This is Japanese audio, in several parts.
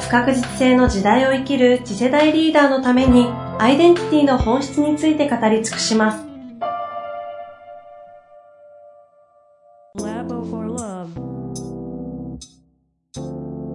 不確実性の時代を生きる次世代リーダーのためにアイデンティティの本質について語り尽くします。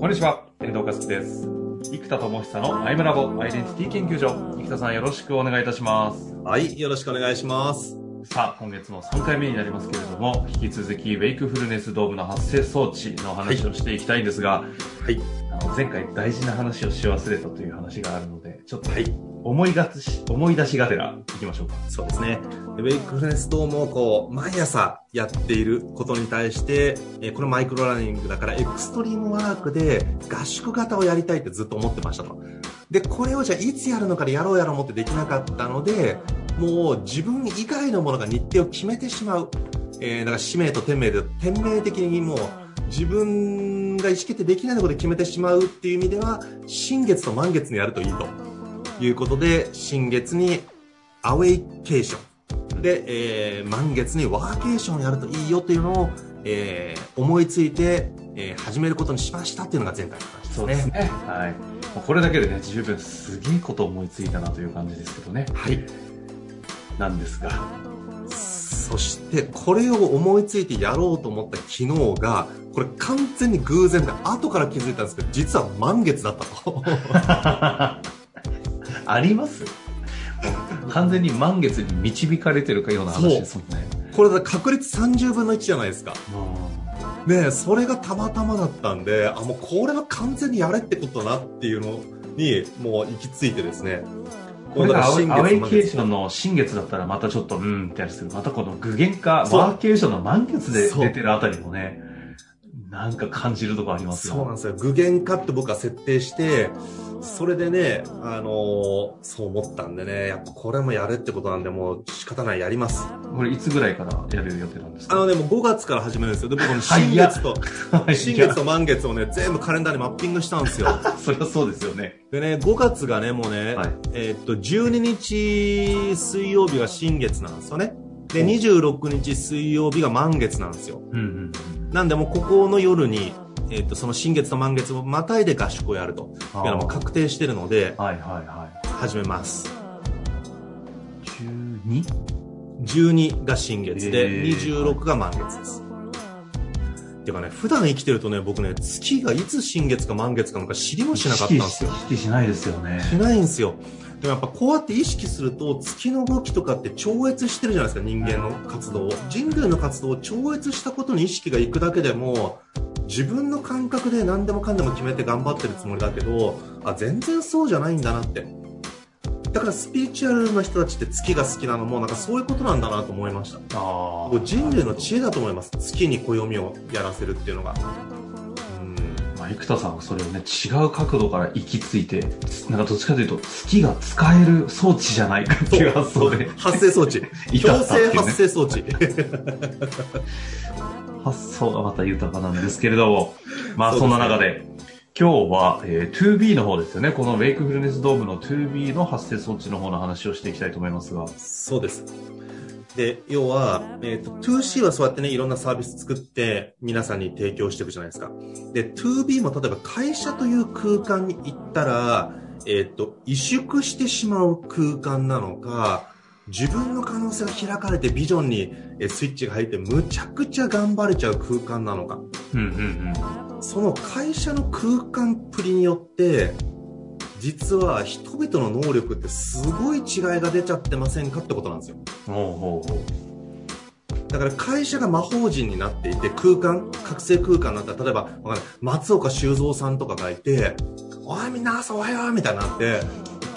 こんにちは、遠藤和樹です。生田智久のアイムラボアイデンティティ研究所。生田さんよろしくお願いいたします。はい、よろしくお願いします。さあ、今月の3回目になりますけれども、引き続きウェイクフルネスドームの発生装置の話をしていきたいんですが、はい。あの前回大事な話をし忘れたという話があるので、ちょっと、はい、思いがし、思い出しがてらいきましょうか。そうですね。ウェイクフルネスドームをこう、毎朝やっていることに対して、えこのマイクロラーニングだからエクストリームワークで合宿型をやりたいってずっと思ってましたと。で、これをじゃあいつやるのかでやろうやろう思ってできなかったので、もう自分以外のものが日程を決めてしまう。えー、だから使命と天命で、天命的にもう自分が意思決定できないところで決めてしまうっていう意味では、新月と満月にやるといいということで、新月にアウェイケーション。で、えー、満月にワーケーションをやるといいよというのを、えー、思いついて、えー、始めることにしましたっていうのが前回の話ですね。そうですね。はい。これだけでね、十分すげえこと思いついたなという感じですけどね。はい。なんですが。そしてこれを思いついてやろうと思った昨日がこれ完全に偶然で後から気づいたんですけど実は満月だったと。あります？完全に満月に導かれてるかような話ですもんね。これ確率30分の1じゃないですか。ねそれがたまたまだったんであもうこれは完全にやれってことだなっていうのにもう行き着いてですねこれがアウェイケーションの新月だったらまたちょっとうんってやりする。またこの具現化、ワーケーションの満月で出てるあたりもね、なんか感じるとこありますよ。そうなんですよ。具現化って僕は設定して、それでね、あのー、そう思ったんでね、やっぱこれもやるってことなんで、もう仕方ないやります。これいつぐらいからやる予定なんですか？あのね、もう5月から始めるんですよ。で、僕の新月と、新月と満月をね、全部カレンダーにマッピングしたんですよ。そりゃそうですよね。でね、5月がね、もうね、はい、えー、っと、12日水曜日が新月なんですよね。で、26日水曜日が満月なんですよ。うんうん、なんでもここの夜に、えっ、ー、と、その新月と満月をまたいで合宿をやるというのも確定してるので、はいはいはい。始めます。12?12 が新月で、26が満月です。ていうかね、普段生きてるとね、僕ね、月がいつ新月か満月かなんか知りもしなかったんですよ。意識しないですよね。しないんですよ。でもやっぱこうやって意識すると月の動きとかって超越してるじゃないですか人間の活動を人類の活動を超越したことに意識がいくだけでも自分の感覚で何でもかんでも決めて頑張ってるつもりだけどあ全然そうじゃないんだなってだからスピリチュアルな人たちって月が好きなのもなんかそういうことなんだなと思いました。あ人類の知恵だと思います。月に暦をやらせるっていうのが。生田さんはそれをね、違う角度から行き着いて、なんかどっちかというと、月が使える装置じゃないかっていう発想で。発生装置。強制発生装置。発想がまた豊かなんですけれども、まあそんな中で、今日は、えー、2B の方ですよね。このウェイクフルネスドームの 2B の発生装置の方の話をしていきたいと思いますが。そうです。で、要は、えっ、ー、と、2C はそうやってね、いろんなサービス作って皆さんに提供していくじゃないですか。で、2B も例えば会社という空間に行ったら、えっ、ー、と、萎縮してしまう空間なのか、自分の可能性が開かれてビジョンにスイッチが入ってむちゃくちゃ頑張れちゃう空間なのか。うんうんうん、その会社の空間っぷりによって、実は人々の能力ってすごい違いが出ちゃってませんかってことなんですよ。だから会社が魔法陣になっていて空間、覚醒空間になったら、例えばかんない、松岡修造さんとかがいて、おいみんな朝おはようみたいになって、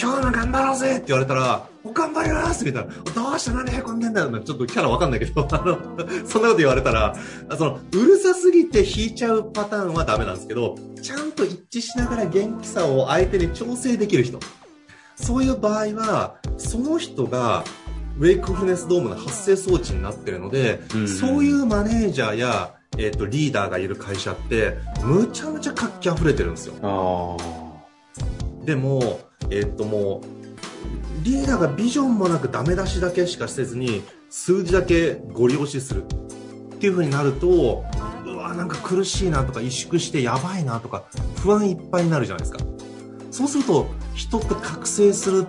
今日も頑張ろうぜって言われたら、頑張りますみたいな。どうした何へこんでんだよ。ちょっとキャラわかんないけど、あの、そんなこと言われたら、その、うるさすぎて弾いちゃうパターンはダメなんですけど、ちゃんと一致しながら元気さを相手に調整できる人。そういう場合は、その人が、ウェイクフルネスドームの発生装置になってるので、うんうん、そういうマネージャーや、えっ、ー、と、リーダーがいる会社って、むちゃむちゃ活気溢れてるんですよ。でも、えっ、ー、ともう、リーダーがビジョンもなくダメ出しだけしかせずに数字だけご利用しするっていう風になるとうわなんか苦しいなとか萎縮してやばいなとか不安いっぱいになるじゃないですか。そうすると人って覚醒する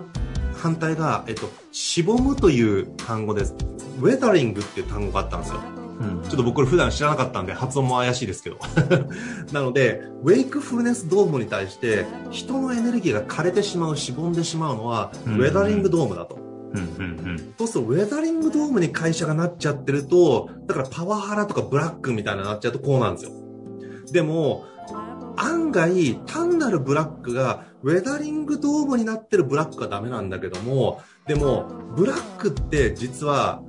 反対が、えっと、しぼむという単語です。ウェダリングっていう単語があったんですよ。ちょっと僕普段知らなかったんで発音も怪しいですけど。なので、ウェイクフルネスドームに対して人のエネルギーが枯れてしまう、しぼんでしまうのは、ウェダリングドームだと。そうすると、ウェザリングドームに会社がなっちゃってると、だからパワハラとかブラックみたいななっちゃうとこうなんですよ。でも、案外、単なるブラックが、ウェザリングドームになってるブラックはダメなんだけども、でも、ブラックって実は、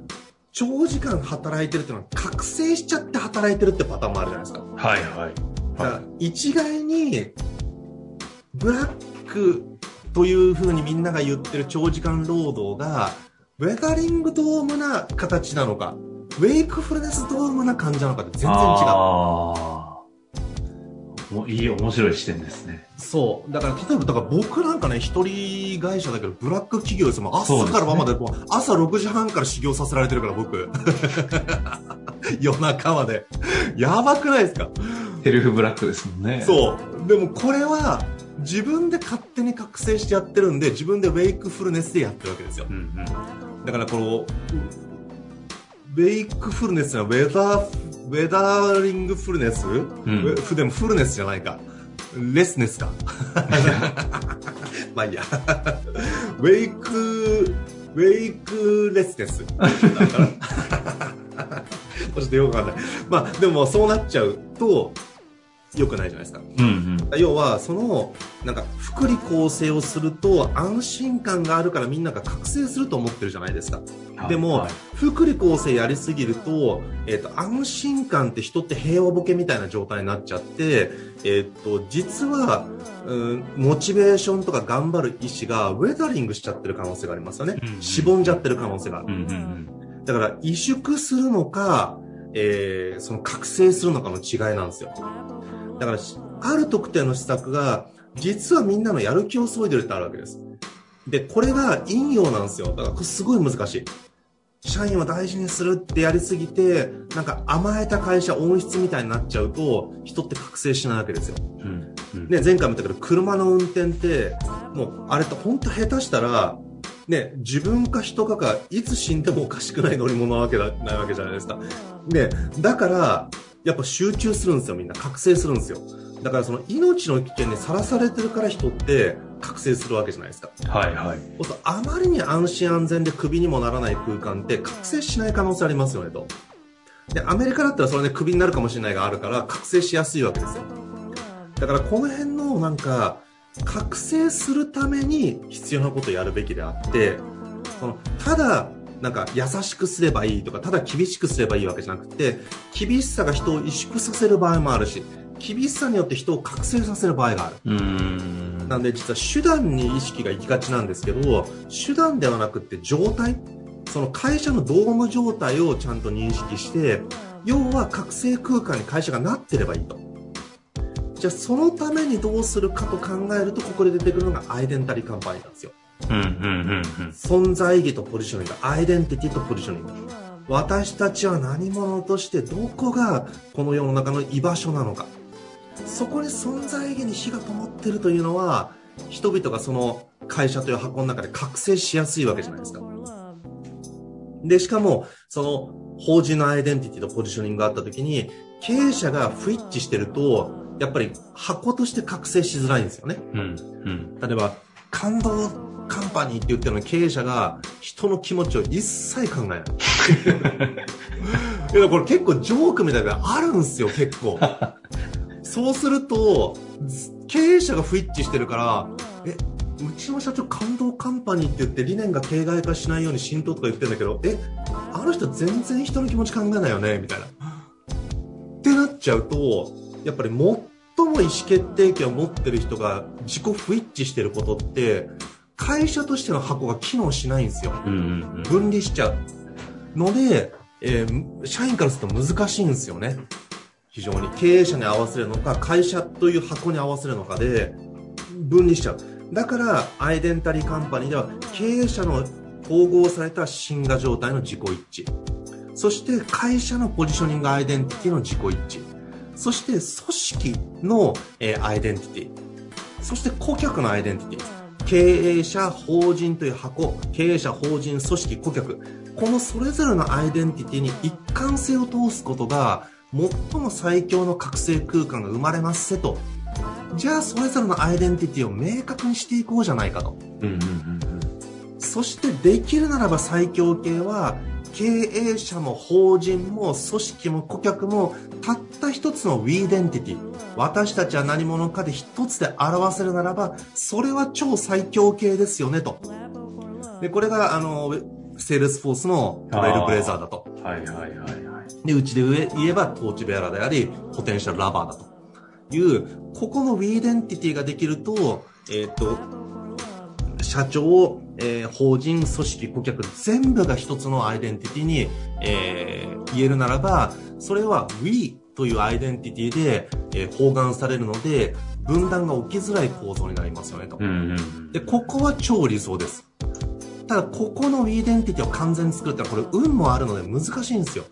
長時間働いてるっていうのは覚醒しちゃって働いてるってパターンもあるじゃないですか。はいはい。だから一概にブラックというふうにみんなが言ってる長時間労働がウェザリングドームな形なのかウェイクフルネスドームな感じなのかって全然違う。あもういい面白い視点ですね。そう。だから、例えば、だから僕なんかね、一人会社だけど、ブラック企業ですもん。朝から晩まで、も朝6時半から修行させられてるから、僕。夜中まで。やばくないですか？セルフブラックですもんね。そう。でもこれは、自分で勝手に覚醒してやってるんで、自分でウェイクフルネスでやってるわけですよ。うんうん、だから、この、ウェイクフルネスはウェザーウェダーリングフルネス、うん、でもフルネスじゃないか。レスネスか。まあいいや。ウェイク、ウェイクレスネス。ちょっとよくわかんない。まあでもそうなっちゃうと、良くないじゃないですか。うんうん、要は、その、なんか、福利厚生をすると安心感があるからみんなが覚醒すると思ってるじゃないですか。でも、はい、福利厚生やりすぎると、えっ、ー、と、安心感って人って平和ボケみたいな状態になっちゃって、えっ、ー、と、実は、うん、モチベーションとか頑張る意志がウェザリングしちゃってる可能性がありますよね。うんうん、しぼんじゃってる可能性がある。うんうんうん、だから、萎縮するのか、えー、その覚醒するのかの違いなんですよ。だから、ある特定の施策が、実はみんなのやる気を削いでるってあるわけです。で、これが陰陽なんですよ。だからこれすごい難しい。社員を大事にするってやりすぎて、なんか甘えた会社、温室みたいになっちゃうと、人って覚醒しないわけですよ。うんうん、ね、前回も言ったけど、車の運転って、もう、あれって本当下手したら、ね、自分か人かがいつ死んでもおかしくない乗り物なわけだないわけじゃないですか。ね、だから、やっぱ集中するんですよ、みんな。覚醒するんですよ。だからその命の危険にさらされてるから人って覚醒するわけじゃないですか。はいはい。あまりに安心安全で首にもならない空間って覚醒しない可能性ありますよねと。で、アメリカだったらそれで首になるかもしれないがあるから覚醒しやすいわけですよ。だからこの辺のなんか、覚醒するために必要なことをやるべきであって、そのただなんか優しくすればいいとか、ただ厳しくすればいいわけじゃなくて、厳しさが人を萎縮させる場合もあるし、厳しさによって人を覚醒させる場合がある。なんで実は手段に意識が行きがちなんですけど、手段ではなくって状態、その会社のドーム状態をちゃんと認識して、要は覚醒空間に会社がなってればいいと。じゃあそのためにどうするかと考えると、ここで出てくるのがアイデンタリーカンパニーなんですよ。存在意義とポジショニング、アイデンティティとポジショニング。私たちは何者としてどこがこの世の中の居場所なのか。そこに存在意義に火が灯ってるというのは、人々がその会社という箱の中で覚醒しやすいわけじゃないですか。で、しかも、その法人のアイデンティティとポジショニングがあった時に、経営者が不一致してると、やっぱり箱として覚醒しづらいんですよね。うんうん、例えば、感動カンパニーって言ってるのに経営者が人の気持ちを一切考えない。いや、これ結構ジョークみたいなのあるんですよ、結構。そうすると、経営者が不一致してるから、え、うちの社長感動カンパニーって言って理念が形骸化しないように浸透とか言ってるんだけど、え、あの人全然人の気持ち考えないよねみたいな。ってなっちゃうと、やっぱり最も意思決定権を持ってる人が自己不一致してることって、会社としての箱が機能しないんですよ。分離しちゃう。ので、えー、社員からすると難しいんですよね。非常に。経営者に合わせるのか、会社という箱に合わせるのかで、分離しちゃう。だから、アイデンタリーカンパニーでは、経営者の統合されたシンガ状態の自己一致。そして会社のポジショニングアイデンティティの自己一致。そして組織の、えー、アイデンティティ。そして顧客のアイデンティティ。経営者、法人という箱、経営者、法人、組織、顧客。このそれぞれのアイデンティティに一貫性を通すことが、最も最強の覚醒空間が生まれますせと。じゃあ、それぞれのアイデンティティを明確にしていこうじゃないかと。うんうんうんうん、そして、できるならば最強系は、経営者も法人も組織も顧客もたった一つの Wedentity。私たちは何者かで一つで表せるならばそれは超最強系ですよねと。でこれがあのセールスフォースの Trailblazer だと。はいはいはいはいでうちで言えば torch bearer であり potential lover だと。いうここの Wedentity ができるとえっ、ー、と社長えー、法人、組織、顧客、全部が一つのアイデンティティに、えー、言えるならば、それは We というアイデンティティで、えー、包含されるので、分断が起きづらい構造になりますよねと。うんうん、で、ここは超理想です。ただ、ここのアイデンティティを完全に作るってのは、これ運もあるので難しいんですよ。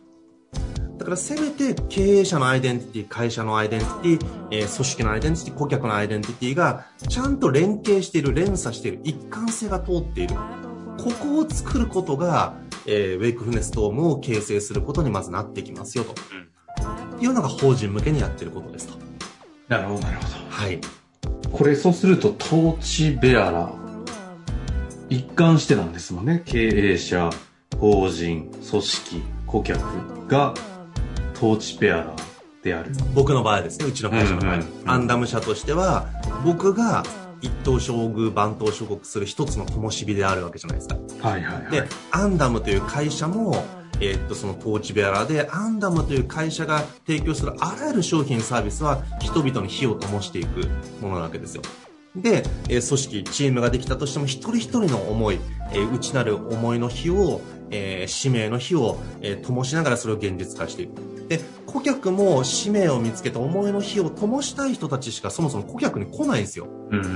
だからせめて経営者のアイデンティティ、会社のアイデンティティ、えー、組織のアイデンティティ、顧客のアイデンティティがちゃんと連携している、連鎖している、一貫性が通っている。ここを作ることが、えー、ウェイクフネスドームを形成することにまずなってきますよと。うん、いうのが法人向けにやってることですと。なるほど、なるほど。はい。これそうすると、トーチベアラー。一貫してなんですもんね。経営者、法人、組織、顧客がトーチペアラーである。僕の場合ですねうちの会社の場合、うんうんうん、アンダム社としては僕が一等将軍万等諸国する一つの灯火であるわけじゃないですか。はいはい、はい、でアンダムという会社もえー、っとそのトーチベアラーでアンダムという会社が提供するあらゆる商品サービスは人々に火を灯していくものなわけですよ。で、えー、組織チームができたとしても一人一人の思い、えー、内なる思いの火を、えー、使命の火を、えー、灯しながらそれを現実化していくで、顧客も使命を見つけて思いの火を灯したい人たちしかそもそも顧客に来ないんですよ。うんうんう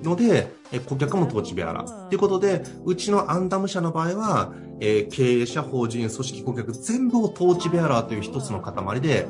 ん、ので、え顧客もトーチベアラ。ということで、うちのアンダム社の場合は、えー、経営者、法人、組織、顧客全部をトーチベアラーという一つの塊で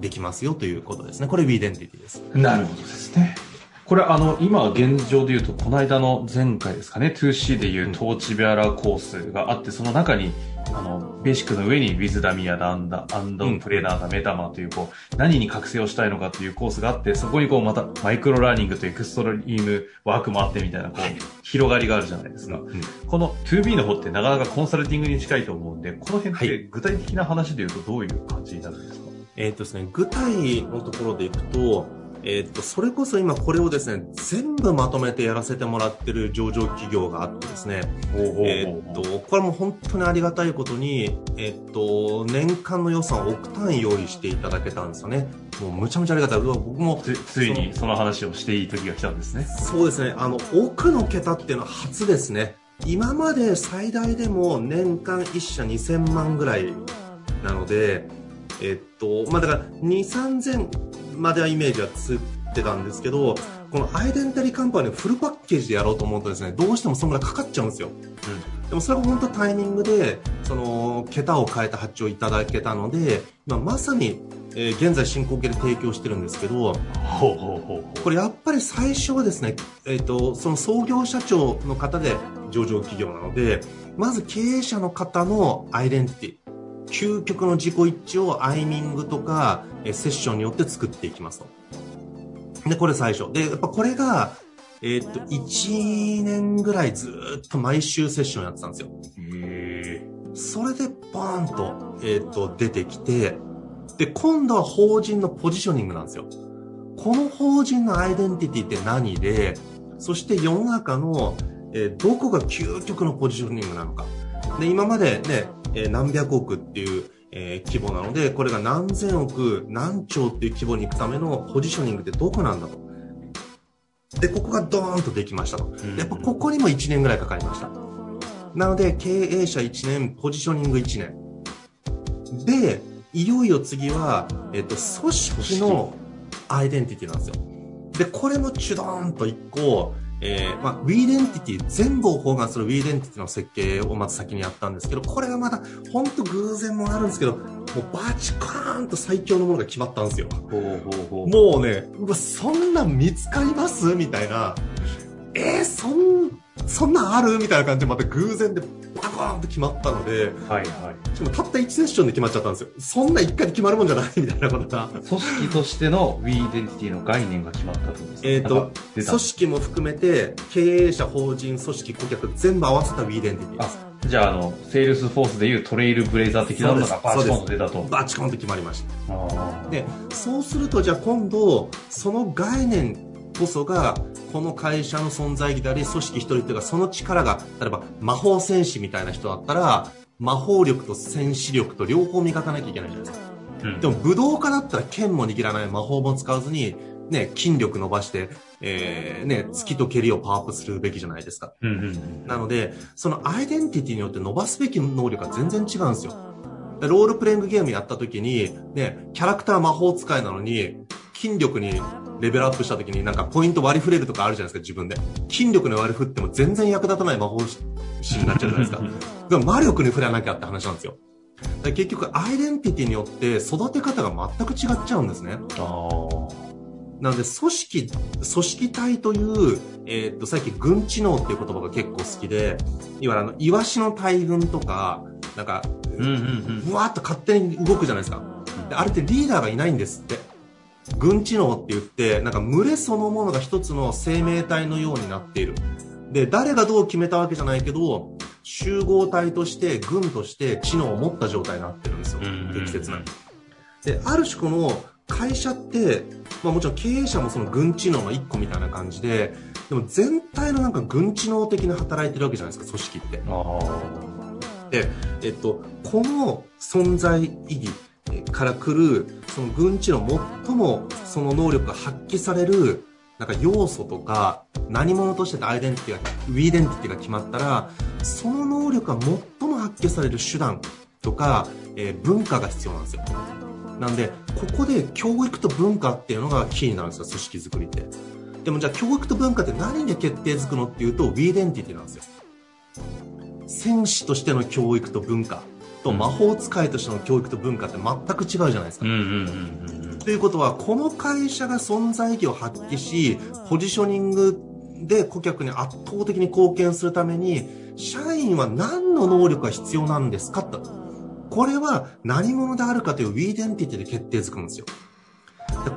できますよということですね。これウィーデンティティです。なるほどですね。これあの、今現状で言うと、この間の前回ですかね、2C でいうトーチベアラーコースがあって、その中に、あの、ベーシックの上にウィズダミアダンダ、アンドプレーナーダメタマという、こう、何に覚醒をしたいのかというコースがあって、そこにこう、またマイクロラーニングというエクストリームワークもあってみたいな、こう、広がりがあるじゃないですか。この 2B の方ってなかなかコンサルティングに近いと思うんで、この辺って具体的な話で言うとどういう感じになるんですか、えっ、とですね、具体のところでいくと、えー、っと、それこそ今これをですね、全部まとめてやらせてもらってる上場企業があってですね、えー、っと、これも本当にありがたいことに、えー、っと、年間の予算を億単位用意していただけたんですよね。もうむちゃむちゃありがたい。僕もつ、ついにその話をしていい時が来たんですね。そうですね。あの、億の桁っていうのは初ですね。今まで最大でも年間1社2000万ぐらいなので、えっと、まあ、だから2、3000、まではイメージはつってたんですけど、このアイデンティティカンパニーをフルパッケージでやろうと思うとですね、どうしてもそんぐらいかかっちゃうんですよ。うん、でもそれが本当タイミングで、その、桁を変えた発注をいただけたので、まあ、まさに、えー、現在進行形で提供してるんですけど、これやっぱり最初はですね、えっ、ー、と、その創業社長の方で上場企業なので、まず経営者の方のアイデンティティ、究極の自己一致をアイミングとか、えセッションによって作っていきますと。で、これ最初。で、やっぱこれが、えー、っと、1年ぐらいずっと毎週セッションやってたんですよ。へそれでバーンと、えー、っと、出てきて、で、今度は法人のポジショニングなんですよ。この法人のアイデンティティって何で、組そして世の中の、えー、どこが究極のポジショニングなのか。で、今までね、えー、何百億っていう、えー、規模なので、これが何千億、何兆っていう規模に行くためのポジショニングってどこなんだと。で、ここがドーンとできましたと。やっぱここにも1年ぐらいかかりました。なので、経営者1年、ポジショニング1年。で、いよいよ次は、えっと、組織のアイデンティティなんですよ。で、これもチュドーンと1個、えー、まあ、 Wedentity、全部を包含する Wedentity の設計をまず先にやったんですけど、これがまだ、ほんと偶然もあるんですけど、もうバチカーンと最強のものが決まったんですよ。ほうほうほう。もうね、うわ、そんなん見つかります？みたいな、えー、そん、そんなんある？みたいな感じでまた偶然でバコーンと決まったので、はいはい。しかもたった1セッションで決まっちゃったんですよ。そんな1回で決まるもんじゃないみたいなことが。組織としての Wedentity の概念が決まったとえっ、ー、と、組織も含めて、経営者、法人、組織、顧客、全部合わせた Wedentity です。じゃあ、あの、セールスフォースでいう Trailblazer 的なのがバチコンと出たと。バチコンと決まりました。で、そうすると、じゃあ今度、その概念こそが、この会社の存在意義であり、組織一人っていうか、その力が、例えば魔法戦士みたいな人だったら、魔法力と戦士力と両方磨かなきゃいけないじゃないですか。うん、でも武道家だったら剣も握らない魔法も使わずに、ね、筋力伸ばして、えー、ね、月と蹴りをパワーアップするべきじゃないですか。うんうんうん、なので、そのアイデンティティによって伸ばすべき能力が全然違うんですよ。ロールプレイングゲームやった時に、ね、キャラクター魔法使いなのに、筋力にレベルアップした時になんかポイント割り振れるとかあるじゃないですか、自分で。筋力に割り振っても全然役立たない魔法師になっちゃうじゃないですか。でも魔力に振らなきゃって話なんですよ。結局、アイデンティティによって育て方が全く違っちゃうんですね。なので、組織、組織体という、えー、っと、さっき軍知能っていう言葉が結構好きで、いわゆるあの、イワシの大群とか、なんか、うんうんうん、わーっと勝手に動くじゃないですか。であれってリーダーがいないんですって。軍知能って言って、なんか群れそのものが一つの生命体のようになっている。で、誰がどう決めたわけじゃないけど、集合体として軍として知能を持った状態になってるんですよ。適切な。で、ある種この会社って、まあもちろん経営者もその軍知能の一個みたいな感じで、でも全体のなんか軍知能的に働いてるわけじゃないですか、組織って。で、えっと、この存在意義、から来る、その軍知の最もその能力が発揮される、なんか要素とか、何者としてのアイデンティティが、ウィーデンティティが決まったら、その能力が最も発揮される手段とか、えー、文化が必要なんですよ。なんで、ここで教育と文化っていうのがキーになるんですよ、組織づくりって。でもじゃあ教育と文化って何で決定づくのっていうと、ウィーデンティティなんですよ。戦士としての教育と文化。と魔法使いとしての教育と文化って全く違うじゃないですか。ということは、この会社が存在意義を発揮し、ポジショニングで顧客に圧倒的に貢献するために、社員は何の能力が必要なんですかと。これは何者であるかというウィーデンティティで決定づくんですよ。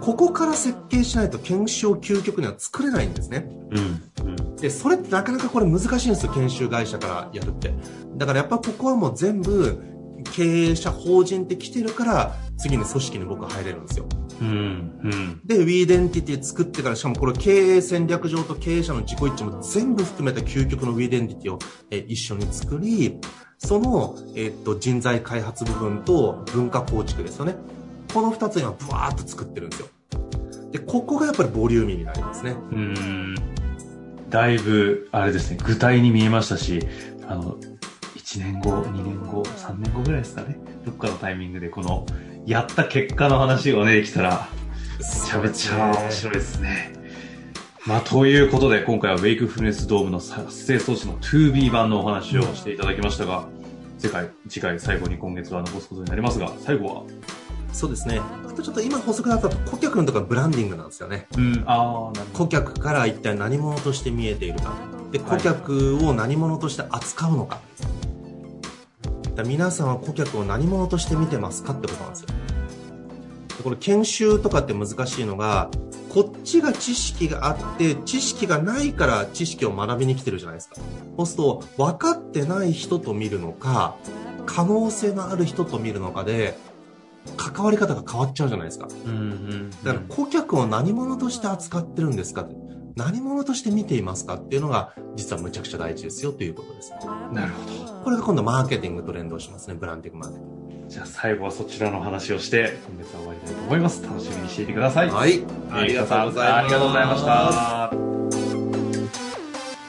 ここから設計しないと研修を究極には作れないんですね。うん、で、それってなかなかこれ難しいんですよ、研修会社からやるって。だからやっぱここはもう全部経営者、法人って来てるから、次に組織に僕は入れるんですよ。うん、うん。で、 Wedentity 作ってから、しかもこれ経営戦略上と経営者の自己一致も全部含めた究極の Wedentity を、え一緒に作り、その、えっと、人材開発部分と文化構築ですよね。この二つ今、ブワーっと作ってるんですよ。で、ここがやっぱりボリューミーになりますね。うん。だいぶ、あれですね、具体に見えましたし、あの、1年後、2年後、3年後ぐらいですかね。どっかのタイミングでこの、やった結果の話がね、できたら、めちゃめちゃ面白いですね。まあ、ということで、今回はウェイクフルネスドームの発生装置の 2B 版のお話をしていただきましたが、次回、次回最後に今月は残すことになりますが、最後は？そうですね。あとちょっと今補足だったと顧客のところブランディングなんですよね。うん、ああ、顧客から一体何者として見えているか。で、顧客を何者として扱うのか。皆さんは顧客を何者として見てますかってことなんですよ。これ研修とかって難しいのが、こっちが知識があって、知識がないから知識を学びに来てるじゃないですか。そうすると、分かってない人と見るのか、可能性のある人と見るのかで、関わり方が変わっちゃうじゃないですか。うんうんうん、だから顧客を何者として扱ってるんですか何者として見ていますかっていうのが、実はむちゃくちゃ大事ですよということです。なるほど。これが今度マーケティングと連動しますね、ブランディングマーケティング。じゃあ最後はそちらの話をして、今月は終わりたいと思います。楽しみにしていてください。はい。ありがとうございました。ありがとうございました。